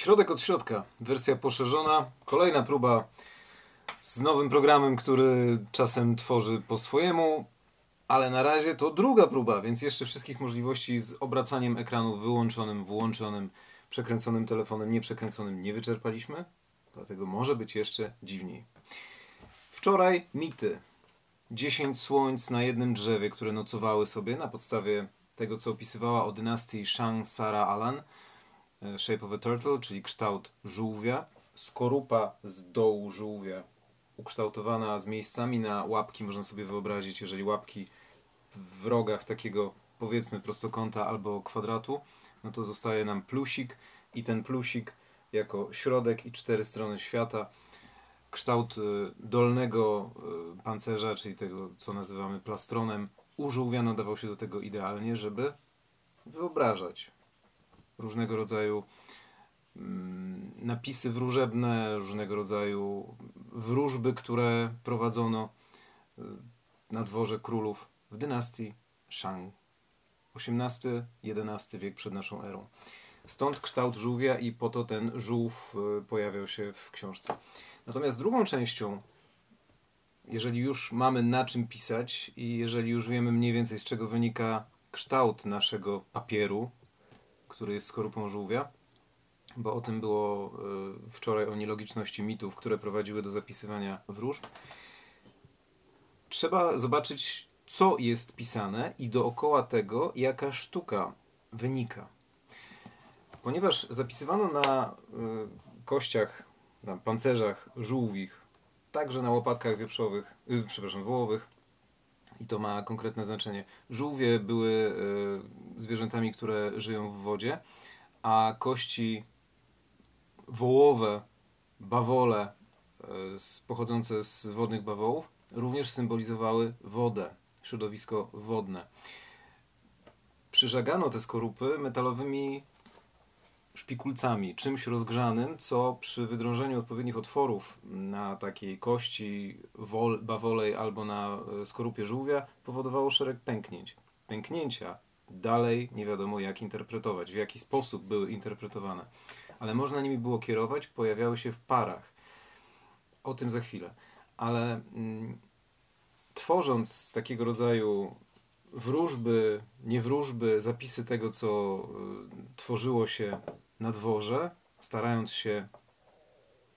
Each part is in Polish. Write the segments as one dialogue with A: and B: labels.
A: Środek od środka, wersja poszerzona, kolejna próba z nowym programem, który czasem tworzy po swojemu, ale na razie to druga próba, więc jeszcze wszystkich możliwości z obracaniem ekranu wyłączonym, włączonym, przekręconym telefonem, nieprzekręconym nie wyczerpaliśmy, dlatego może być jeszcze dziwniej. Wczoraj mity. 10 słońc na jednym drzewie, które nocowały sobie na podstawie tego, co opisywała o dynastii Shang Sara Alan. Shape of a Turtle, czyli kształt żółwia. Skorupa z dołu żółwia, ukształtowana z miejscami na łapki, można sobie wyobrazić, jeżeli łapki w rogach takiego powiedzmy prostokąta albo kwadratu, no to zostaje nam plusik i ten plusik jako środek i cztery strony świata. Kształt y, dolnego y, pancerza, czyli tego, co nazywamy plastronem, u żółwia nadawał się do tego idealnie, żeby wyobrażać różnego rodzaju mm, napisy wróżebne, różnego rodzaju wróżby, które prowadzono y, na dworze królów w dynastii Shang. XVIII-XI wiek przed naszą erą. Stąd kształt żółwia i po to ten żółw pojawiał się w książce. Natomiast drugą częścią, jeżeli już mamy na czym pisać i jeżeli już wiemy mniej więcej z czego wynika kształt naszego papieru, który jest skorupą żółwia, bo o tym było e, wczoraj o nielogiczności mitów, które prowadziły do zapisywania wróżb. Trzeba zobaczyć, co jest pisane i dookoła tego, jaka sztuka wynika. Ponieważ zapisywano na e, kościach na pancerzach żółwich, także na łopatkach wieprzowych, yy, przepraszam, wołowych. I to ma konkretne znaczenie. Żółwie były y, zwierzętami, które żyją w wodzie, a kości wołowe, bawole y, pochodzące z wodnych bawołów również symbolizowały wodę, środowisko wodne. Przyżagano te skorupy metalowymi szpikulcami, czymś rozgrzanym, co przy wydrążeniu odpowiednich otworów na takiej kości wol, bawolej albo na e, skorupie żółwia powodowało szereg pęknięć. Pęknięcia dalej nie wiadomo jak interpretować, w jaki sposób były interpretowane, ale można nimi było kierować, pojawiały się w parach. O tym za chwilę. Ale mm, tworząc takiego rodzaju wróżby, niewróżby, zapisy tego, co y, tworzyło się na dworze, starając się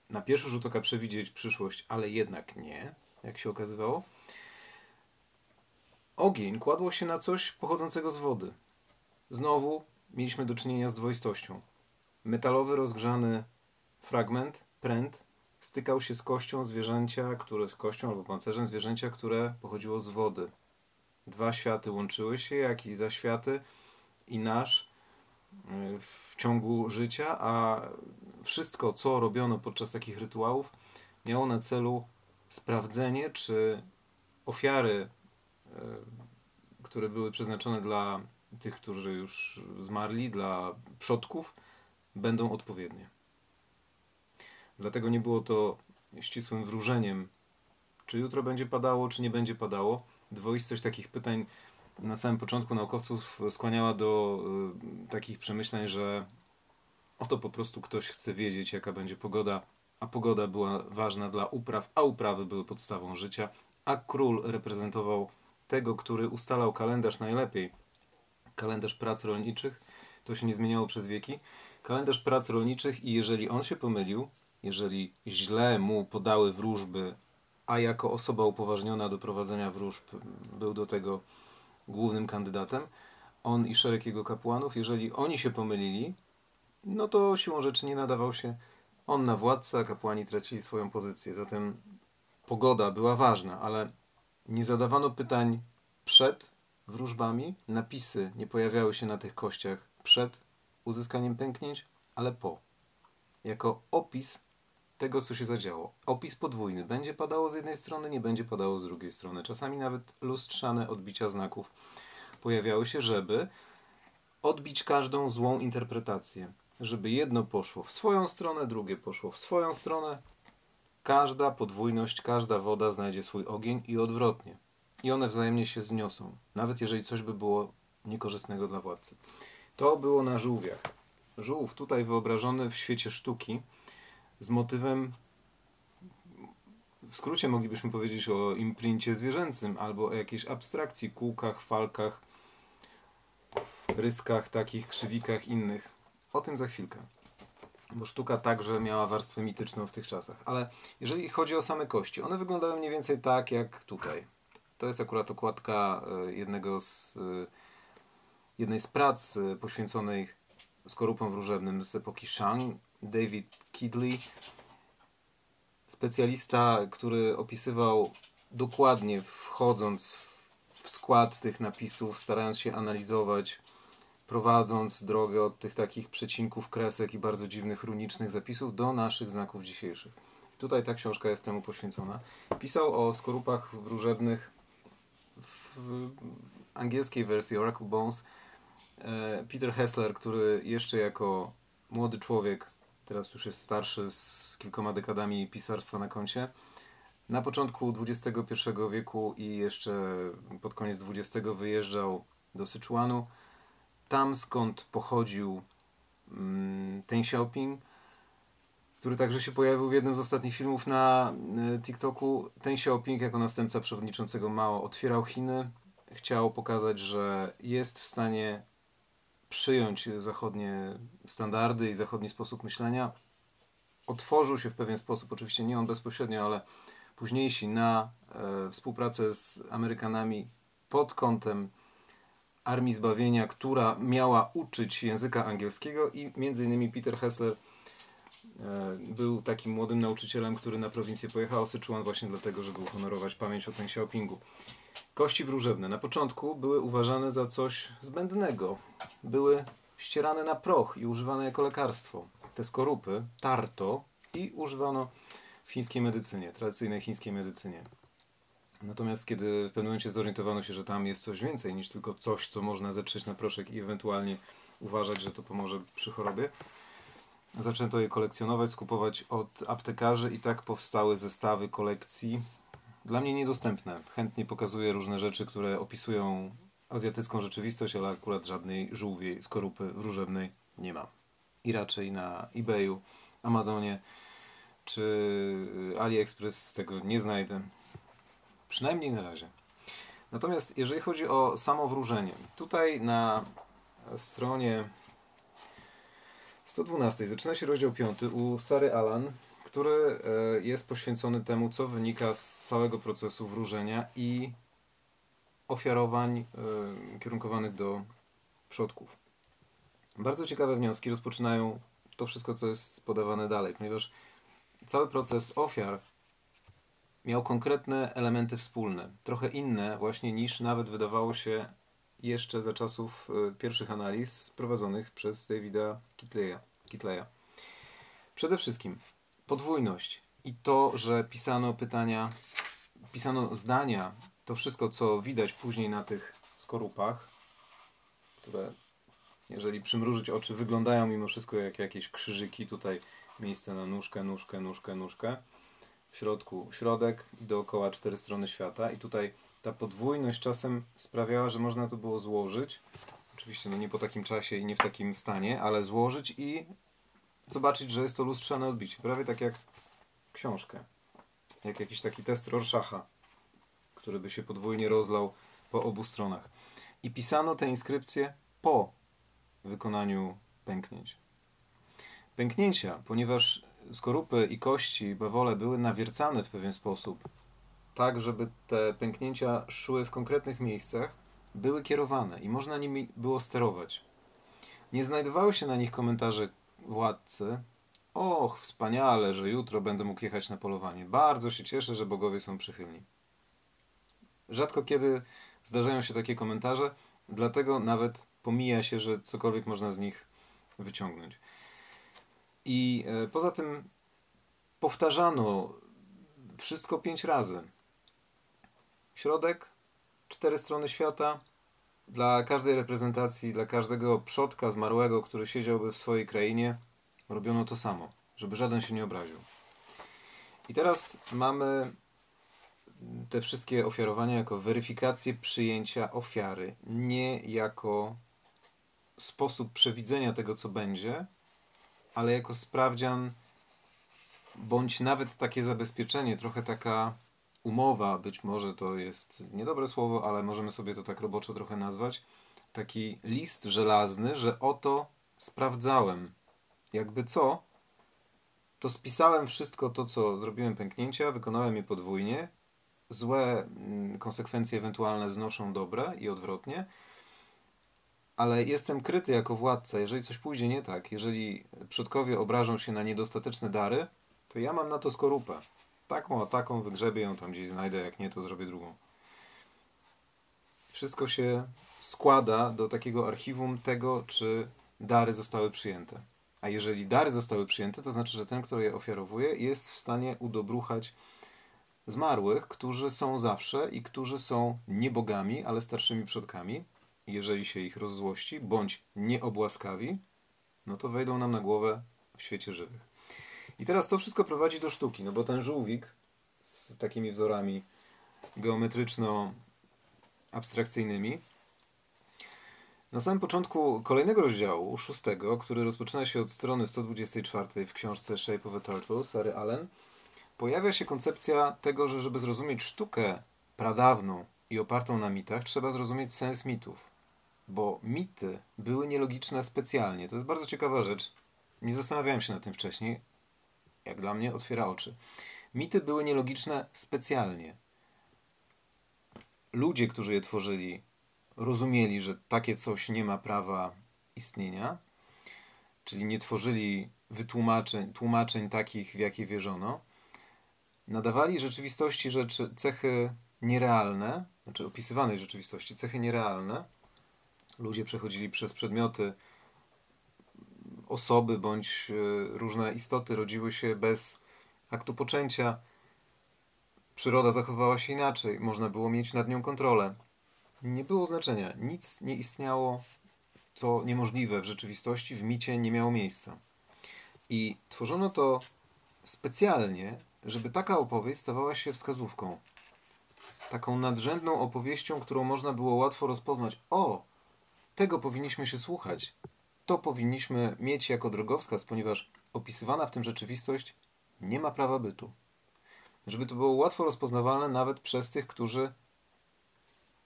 A: na pierwszy rzut oka przewidzieć przyszłość, ale jednak nie, jak się okazywało, ogień kładło się na coś pochodzącego z wody. Znowu mieliśmy do czynienia z dwoistością. Metalowy, rozgrzany fragment, pręt, stykał się z kością zwierzęcia, które, z kością albo pancerzem zwierzęcia, które pochodziło z wody. Dwa światy łączyły się, jak i zaświaty i nasz w ciągu życia, a wszystko, co robiono podczas takich rytuałów, miało na celu sprawdzenie, czy ofiary, e, które były przeznaczone dla tych, którzy już zmarli, dla przodków, będą odpowiednie. Dlatego nie było to ścisłym wróżeniem, czy jutro będzie padało, czy nie będzie padało. Dwoistość takich pytań na samym początku naukowców skłaniała do y, takich przemyśleń, że oto po prostu ktoś chce wiedzieć, jaka będzie pogoda, a pogoda była ważna dla upraw, a uprawy były podstawą życia, a król reprezentował tego, który ustalał kalendarz najlepiej. Kalendarz prac rolniczych, to się nie zmieniało przez wieki. Kalendarz prac rolniczych i jeżeli on się pomylił, jeżeli źle mu podały wróżby, a jako osoba upoważniona do prowadzenia wróżb był do tego głównym kandydatem, on i szereg jego kapłanów, jeżeli oni się pomylili, no to siłą rzeczy nie nadawał się on na władcę, a kapłani tracili swoją pozycję. Zatem pogoda była ważna, ale nie zadawano pytań przed wróżbami, napisy nie pojawiały się na tych kościach przed uzyskaniem pęknięć, ale po. Jako opis tego, co się zadziało. Opis podwójny. Będzie padało z jednej strony, nie będzie padało z drugiej strony. Czasami nawet lustrzane odbicia znaków pojawiały się, żeby odbić każdą złą interpretację. Żeby jedno poszło w swoją stronę, drugie poszło w swoją stronę. Każda podwójność, każda woda znajdzie swój ogień i odwrotnie. I one wzajemnie się zniosą, nawet jeżeli coś by było niekorzystnego dla władcy. To było na żółwiach. żółw tutaj wyobrażony w świecie sztuki z motywem w skrócie moglibyśmy powiedzieć o imprincie zwierzęcym albo o jakiejś abstrakcji, kółkach, falkach, ryskach, takich krzywikach innych. O tym za chwilkę. Bo sztuka także miała warstwę mityczną w tych czasach. Ale jeżeli chodzi o same kości, one wyglądają mniej więcej tak jak tutaj. To jest akurat okładka e, jednego z, e, jednej z prac e, poświęconej skorupom wróżebnym z epoki Shang, David Kidley specjalista, który opisywał dokładnie, wchodząc w skład tych napisów, starając się analizować, prowadząc drogę od tych takich przecinków, kresek i bardzo dziwnych runicznych zapisów do naszych znaków dzisiejszych. Tutaj ta książka jest temu poświęcona. Pisał o skorupach wróżebnych w angielskiej wersji Oracle Bones. E, Peter Hessler, który jeszcze jako młody człowiek teraz już jest starszy z kilkoma dekadami pisarstwa na koncie. Na początku XXI wieku i jeszcze pod koniec XX wyjeżdżał do Syczuanu. Tam skąd pochodził mm, Ten Xiaoping, który także się pojawił w jednym z ostatnich filmów na y, TikToku. Ten Xiaoping jako następca przewodniczącego Mao otwierał Chiny. Chciał pokazać, że jest w stanie przyjąć zachodnie standardy i zachodni sposób myślenia, otworzył się w pewien sposób, oczywiście nie on bezpośrednio, ale późniejsi na e, współpracę z Amerykanami pod kątem Armii Zbawienia, która miała uczyć języka angielskiego i między innymi Peter Hessler e, był takim młodym nauczycielem, który na prowincję pojechał, Syczuan właśnie dlatego, żeby uhonorować pamięć o Teng Xiaopingu. Kości wróżebne na początku były uważane za coś zbędnego. Były ścierane na proch i używane jako lekarstwo. Te skorupy tarto i używano w chińskiej medycynie, tradycyjnej chińskiej medycynie. Natomiast kiedy w pewnym momencie zorientowano się, że tam jest coś więcej niż tylko coś, co można zetrzeć na proszek i ewentualnie uważać, że to pomoże przy chorobie, zaczęto je kolekcjonować, skupować od aptekarzy i tak powstały zestawy kolekcji dla mnie niedostępne. Chętnie pokazuję różne rzeczy, które opisują azjatycką rzeczywistość, ale akurat żadnej żółwiej skorupy wróżebnej nie mam. I raczej na eBayu, Amazonie czy AliExpress tego nie znajdę. Przynajmniej na razie. Natomiast jeżeli chodzi o samo wróżenie, tutaj na stronie 112 zaczyna się rozdział 5 u Sary Alan który e, jest poświęcony temu, co wynika z całego procesu wróżenia i ofiarowań e, kierunkowanych do przodków. Bardzo ciekawe wnioski rozpoczynają to wszystko, co jest podawane dalej, ponieważ cały proces ofiar miał konkretne elementy wspólne, trochę inne właśnie niż nawet wydawało się jeszcze za czasów e, pierwszych analiz prowadzonych przez Davida Kitleya. Kitleya. Przede wszystkim podwójność i to, że pisano pytania, pisano zdania, to wszystko, co widać później na tych skorupach, które, jeżeli przymrużyć oczy, wyglądają mimo wszystko jak jakieś krzyżyki. Tutaj miejsce na nóżkę, nóżkę, nóżkę, nóżkę. W środku środek dookoła cztery strony świata. I tutaj ta podwójność czasem sprawiała, że można to było złożyć. Oczywiście no nie po takim czasie i nie w takim stanie, ale złożyć i zobaczyć, że jest to lustrzane odbicie. Prawie tak jak książkę. Jak jakiś taki test Rorschacha, który by się podwójnie rozlał po obu stronach. I pisano te inskrypcje po wykonaniu pęknięć. Pęknięcia, ponieważ skorupy i kości, bawole były nawiercane w pewien sposób, tak żeby te pęknięcia szły w konkretnych miejscach, były kierowane i można nimi było sterować. Nie znajdowały się na nich komentarze władcy: Och, wspaniale, że jutro będę mógł jechać na polowanie. Bardzo się cieszę, że bogowie są przychylni. Rzadko kiedy zdarzają się takie komentarze, dlatego nawet pomija się, że cokolwiek można z nich wyciągnąć. I e, poza tym powtarzano wszystko pięć razy. Środek, cztery strony świata, dla każdej reprezentacji, dla każdego przodka zmarłego, który siedziałby w swojej krainie, robiono to samo, żeby żaden się nie obraził. I teraz mamy te wszystkie ofiarowania jako weryfikację przyjęcia ofiary, nie jako sposób przewidzenia tego, co będzie, ale jako sprawdzian, bądź nawet takie zabezpieczenie, trochę taka umowa, być może to jest niedobre słowo, ale możemy sobie to tak roboczo trochę nazwać, taki list żelazny, że oto sprawdzałem. Jakby co, to spisałem wszystko to, co zrobiłem pęknięcia, wykonałem je podwójnie. Złe mm, konsekwencje ewentualne znoszą dobre i odwrotnie. Ale jestem kryty jako władca. Jeżeli coś pójdzie nie tak, jeżeli przodkowie obrażą się na niedostateczne dary, to ja mam na to skorupę. Taką a taką wygrzebię ją tam gdzieś znajdę, jak nie, to zrobię drugą. Wszystko się składa do takiego archiwum tego, czy dary zostały przyjęte. A jeżeli dary zostały przyjęte, to znaczy, że ten, kto je ofiarowuje, jest w stanie udobruchać zmarłych, którzy są zawsze i którzy są nie bogami, ale starszymi przodkami. Jeżeli się ich rozzłości, bądź nie obłaskawi, no to wejdą nam na głowę w świecie żywych. I teraz to wszystko prowadzi do sztuki, no bo ten żółwik z takimi wzorami geometryczno-abstrakcyjnymi na samym początku kolejnego rozdziału, szóstego, który rozpoczyna się od strony 124 w książce Shape of a Turtle, Sary Allen, pojawia się koncepcja tego, że żeby zrozumieć sztukę pradawną i opartą na mitach, trzeba zrozumieć sens mitów. Bo mity były nielogiczne specjalnie. To jest bardzo ciekawa rzecz. Nie zastanawiałem się nad tym wcześniej. Jak dla mnie otwiera oczy. Mity były nielogiczne specjalnie. Ludzie, którzy je tworzyli, rozumieli, że takie coś nie ma prawa istnienia, czyli nie tworzyli wytłumaczeń, tłumaczeń takich, w jakie wierzono, nadawali rzeczywistości rzeczy, cechy nierealne, znaczy opisywanej rzeczywistości, cechy nierealne. Ludzie przechodzili przez przedmioty, osoby bądź e, różne istoty rodziły się bez aktu poczęcia. Przyroda zachowała się inaczej, można było mieć nad nią kontrolę nie było znaczenia. Nic nie istniało, co niemożliwe w rzeczywistości, w micie nie miało miejsca. I tworzono to specjalnie, żeby taka opowieść stawała się wskazówką. Taką nadrzędną opowieścią, którą można było łatwo rozpoznać. O, tego powinniśmy się słuchać. To powinniśmy mieć jako drogowskaz, ponieważ opisywana w tym rzeczywistość nie ma prawa bytu. Żeby to było łatwo rozpoznawalne nawet przez tych, którzy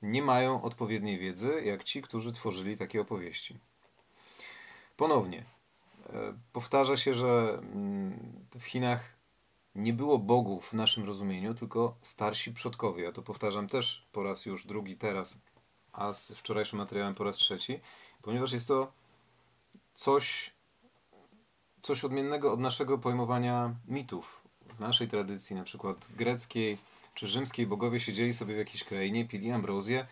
A: nie mają odpowiedniej wiedzy, jak ci, którzy tworzyli takie opowieści. Ponownie, e, powtarza się, że mm, w Chinach nie było bogów w naszym rozumieniu, tylko starsi przodkowie. Ja to powtarzam też po raz już drugi teraz, a z wczorajszym materiałem po raz trzeci, ponieważ jest to coś, coś odmiennego od naszego pojmowania mitów. W naszej tradycji, na przykład greckiej, czy rzymskiej bogowie siedzieli sobie w jakiejś krainie, pili ambrozję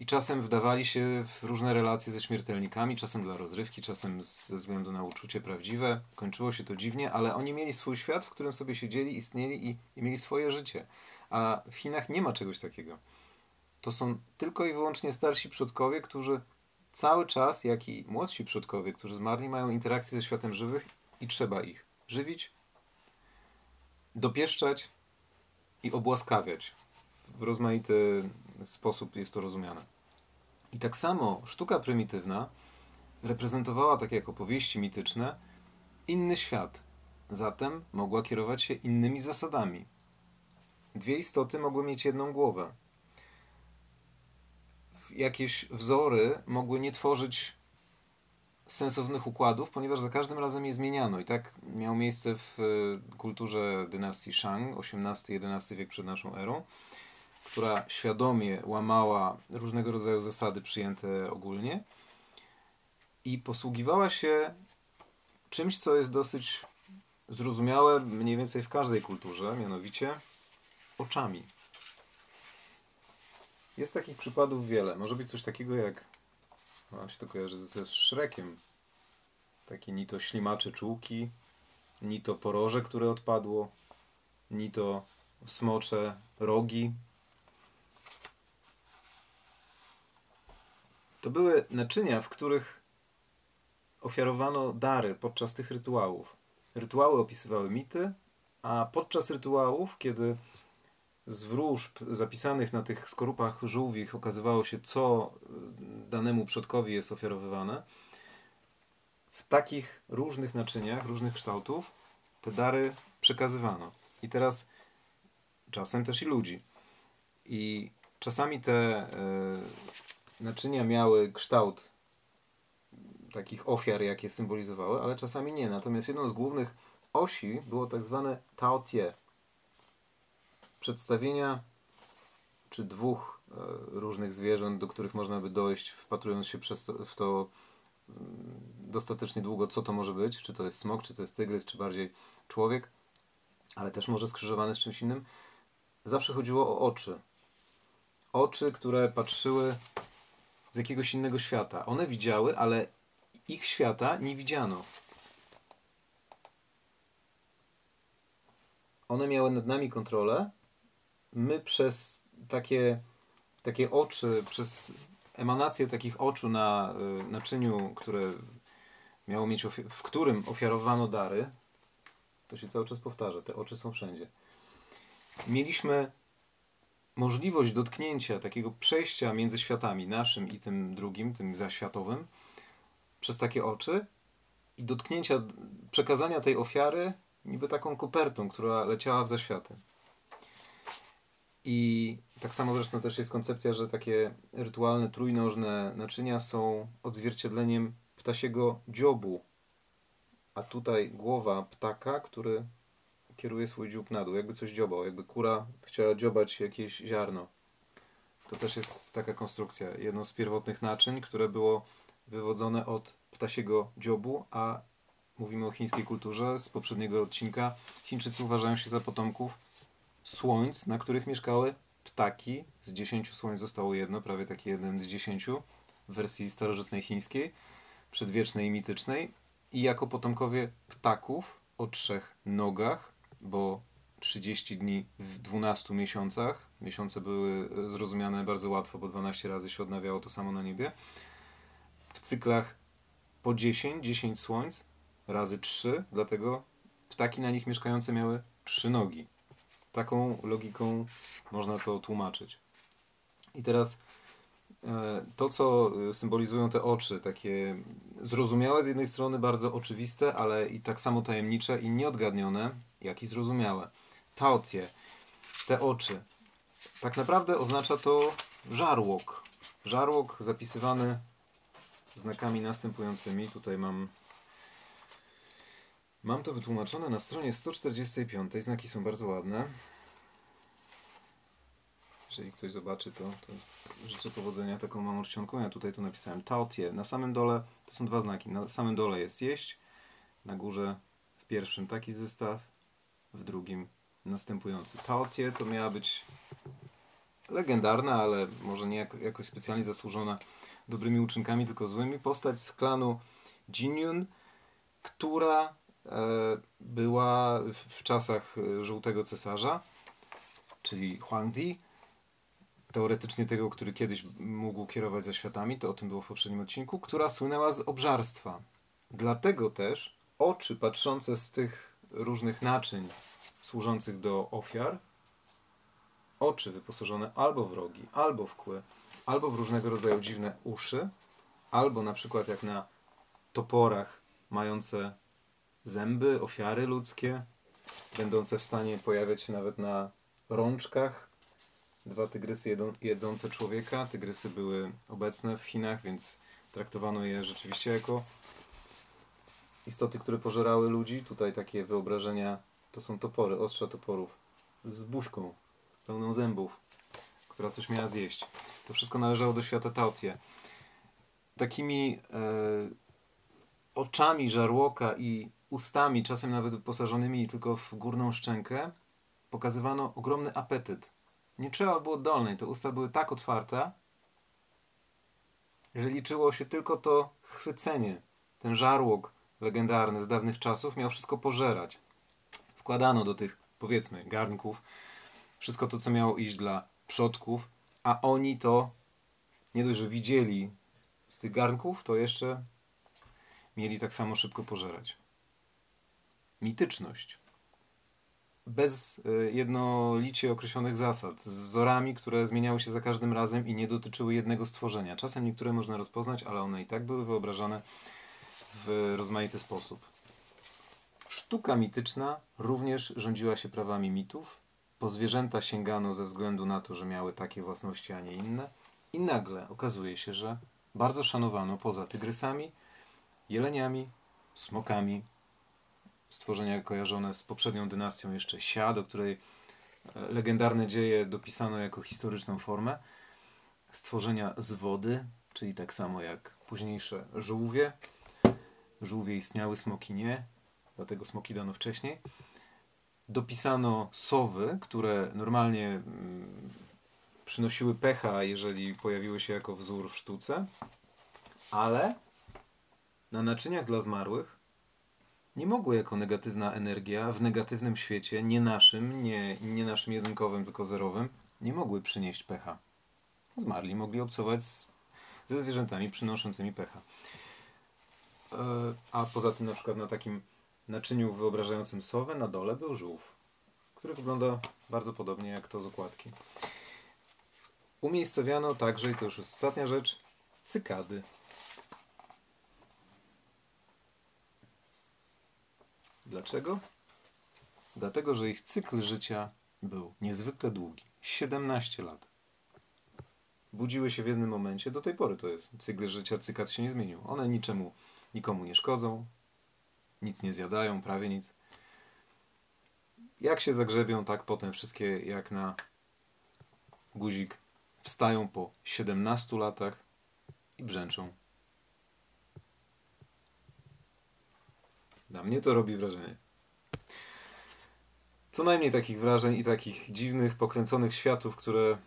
A: i czasem wdawali się w różne relacje ze śmiertelnikami, czasem dla rozrywki, czasem ze względu na uczucie prawdziwe. Kończyło się to dziwnie, ale oni mieli swój świat, w którym sobie siedzieli, istnieli i, i mieli swoje życie. A w Chinach nie ma czegoś takiego. To są tylko i wyłącznie starsi przodkowie, którzy cały czas, jak i młodsi przodkowie, którzy zmarli, mają interakcję ze światem żywych i trzeba ich żywić, dopieszczać, i obłaskawiać. W rozmaity sposób jest to rozumiane. I tak samo sztuka prymitywna reprezentowała, tak jak opowieści mityczne, inny świat. Zatem mogła kierować się innymi zasadami. Dwie istoty mogły mieć jedną głowę. Jakieś wzory mogły nie tworzyć sensownych układów, ponieważ za każdym razem je zmieniano. I tak miało miejsce w e, kulturze dynastii Shang, XVIII-XI wiek przed naszą erą, która świadomie łamała różnego rodzaju zasady przyjęte ogólnie i posługiwała się czymś, co jest dosyć zrozumiałe mniej więcej w każdej kulturze, mianowicie oczami. Jest takich przypadów wiele. Może być coś takiego jak Mam się to kojarzy ze Szrekiem. Takie ni to ślimacze czułki, ni to poroże, które odpadło, ni to smocze rogi. To były naczynia, w których ofiarowano dary podczas tych rytuałów. Rytuały opisywały mity, a podczas rytuałów, kiedy z wróżb zapisanych na tych skorupach żółwich okazywało się, co y, danemu przodkowi jest ofiarowywane, w takich różnych naczyniach, różnych kształtów te dary przekazywano. I teraz czasem też i ludzi. I czasami te y, naczynia miały kształt takich ofiar, jakie symbolizowały, ale czasami nie. Natomiast jedną z głównych osi było tak zwane taotie. Przedstawienia czy dwóch e, różnych zwierząt, do których można by dojść, wpatrując się to, w to mm, dostatecznie długo, co to może być, czy to jest smok, czy to jest tygrys, czy bardziej człowiek, ale też może skrzyżowany z czymś innym. Zawsze chodziło o oczy. Oczy, które patrzyły z jakiegoś innego świata. One widziały, ale ich świata nie widziano. One miały nad nami kontrolę. My przez takie, takie oczy, przez emanację takich oczu na naczyniu, które miało mieć, w którym ofiarowano dary, to się cały czas powtarza, te oczy są wszędzie. Mieliśmy możliwość dotknięcia, takiego przejścia między światami, naszym i tym drugim, tym zaświatowym, przez takie oczy i dotknięcia, przekazania tej ofiary niby taką kopertą, która leciała w zaświaty. I tak samo zresztą też jest koncepcja, że takie rytualne trójnożne naczynia są odzwierciedleniem ptasiego dziobu, a tutaj głowa ptaka, który kieruje swój dziób na dół, jakby coś dziobał, jakby kura chciała dziobać jakieś ziarno. To też jest taka konstrukcja, jedno z pierwotnych naczyń, które było wywodzone od ptasiego dziobu, a mówimy o chińskiej kulturze z poprzedniego odcinka. Chińczycy uważają się za potomków słońc, na których mieszkały ptaki. Z dziesięciu słońc zostało jedno, prawie taki jeden z dziesięciu w wersji starożytnej chińskiej, przedwiecznej i mitycznej. I jako potomkowie ptaków o trzech nogach, bo 30 dni w 12 miesiącach, miesiące były zrozumiane bardzo łatwo, bo 12 razy się odnawiało to samo na niebie, w cyklach po 10, 10 słońc razy 3, dlatego ptaki na nich mieszkające miały 3 nogi. Taką logiką można to tłumaczyć. I teraz e, to, co symbolizują te oczy, takie zrozumiałe z jednej strony, bardzo oczywiste, ale i tak samo tajemnicze i nieodgadnione, jak i zrozumiałe. Taotie, te oczy. Tak naprawdę oznacza to żarłok. Żarłok zapisywany znakami następującymi. Tutaj mam mam to wytłumaczone na stronie 145. Znaki są bardzo ładne. Jeżeli ktoś zobaczy to, to życzę powodzenia taką małą czcionką. Ja tutaj to napisałem. Taotie. Na samym dole to są dwa znaki. Na samym dole jest jeść. Na górze w pierwszym taki zestaw. W drugim następujący. Taotie to miała być legendarna, ale może nie jakoś specjalnie zasłużona dobrymi uczynkami, tylko złymi. Postać z klanu Jinyun, która e, była w czasach e, żółtego cesarza, czyli Huangdi, teoretycznie tego, który kiedyś mógł kierować za światami, to o tym było w poprzednim odcinku, która słynęła z obżarstwa. Dlatego też oczy patrzące z tych różnych naczyń służących do ofiar, oczy wyposażone albo w rogi, albo w kły, albo w różnego rodzaju dziwne uszy, albo na przykład jak na toporach mające zęby, ofiary ludzkie, będące w stanie pojawiać się nawet na rączkach. Dwa tygrysy jedzące człowieka. Tygrysy były obecne w Chinach, więc traktowano je rzeczywiście jako istoty, które pożerały ludzi. Tutaj takie wyobrażenia to są topory, ostrza toporów z buźką pełną zębów która coś miała zjeść. To wszystko należało do świata Taotie. Takimi e, oczami żarłoka i ustami, czasem nawet wyposażonymi tylko w górną szczękę, pokazywano ogromny apetyt. Nie trzeba było dolnej, te usta były tak otwarte, że liczyło się tylko to chwycenie. Ten żarłok legendarny z dawnych czasów miał wszystko pożerać. Wkładano do tych, powiedzmy, garnków wszystko to, co miało iść dla przodków, a oni to nie dość, że widzieli z tych garnków, to jeszcze mieli tak samo szybko pożerać. Mityczność. Bez y, jednolicie określonych zasad, z wzorami, które zmieniały się za każdym razem i nie dotyczyły jednego stworzenia. Czasem niektóre można rozpoznać, ale one i tak były wyobrażane w rozmaity sposób. Sztuka mityczna również rządziła się prawami mitów. Po zwierzęta sięgano ze względu na to, że miały takie własności, a nie inne. I nagle okazuje się, że bardzo szanowano poza tygrysami, jeleniami, smokami, stworzenia kojarzone z poprzednią dynastią jeszcze Sia, do której e, legendarne dzieje dopisano jako historyczną formę, stworzenia z wody, czyli tak samo jak późniejsze żółwie. Żółwie istniały, smoki nie, dlatego smoki dano wcześniej. Dopisano sowy, które normalnie mm, przynosiły pecha, jeżeli pojawiły się jako wzór w sztuce, ale na naczyniach dla zmarłych nie mogły jako negatywna energia w negatywnym świecie, nie naszym, nie, nie naszym jedynkowym, tylko zerowym, nie mogły przynieść pecha. Zmarli mogli obcować z, ze zwierzętami przynoszącymi pecha. E, a poza tym na przykład na takim naczyniu wyobrażającym sowę na dole był żółw, który wygląda bardzo podobnie jak to z okładki. Umiejscowiano także, i to już jest ostatnia rzecz, cykady. Dlaczego? Dlatego, że ich cykl życia był niezwykle długi 17 lat. Budziły się w jednym momencie, do tej pory to jest. Cykl życia cykad się nie zmienił. One niczemu, nikomu nie szkodzą, nic nie zjadają, prawie nic. Jak się zagrzebią, tak potem wszystkie jak na guzik wstają po 17 latach i brzęczą. Na mnie to robi wrażenie. Co najmniej takich wrażeń i takich dziwnych, pokręconych światów, które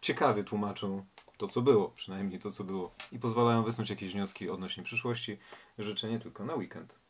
A: ciekawie tłumaczą to, co było, przynajmniej to, co było, i pozwalają wysnuć jakieś wnioski odnośnie przyszłości. Życzę nie tylko na weekend.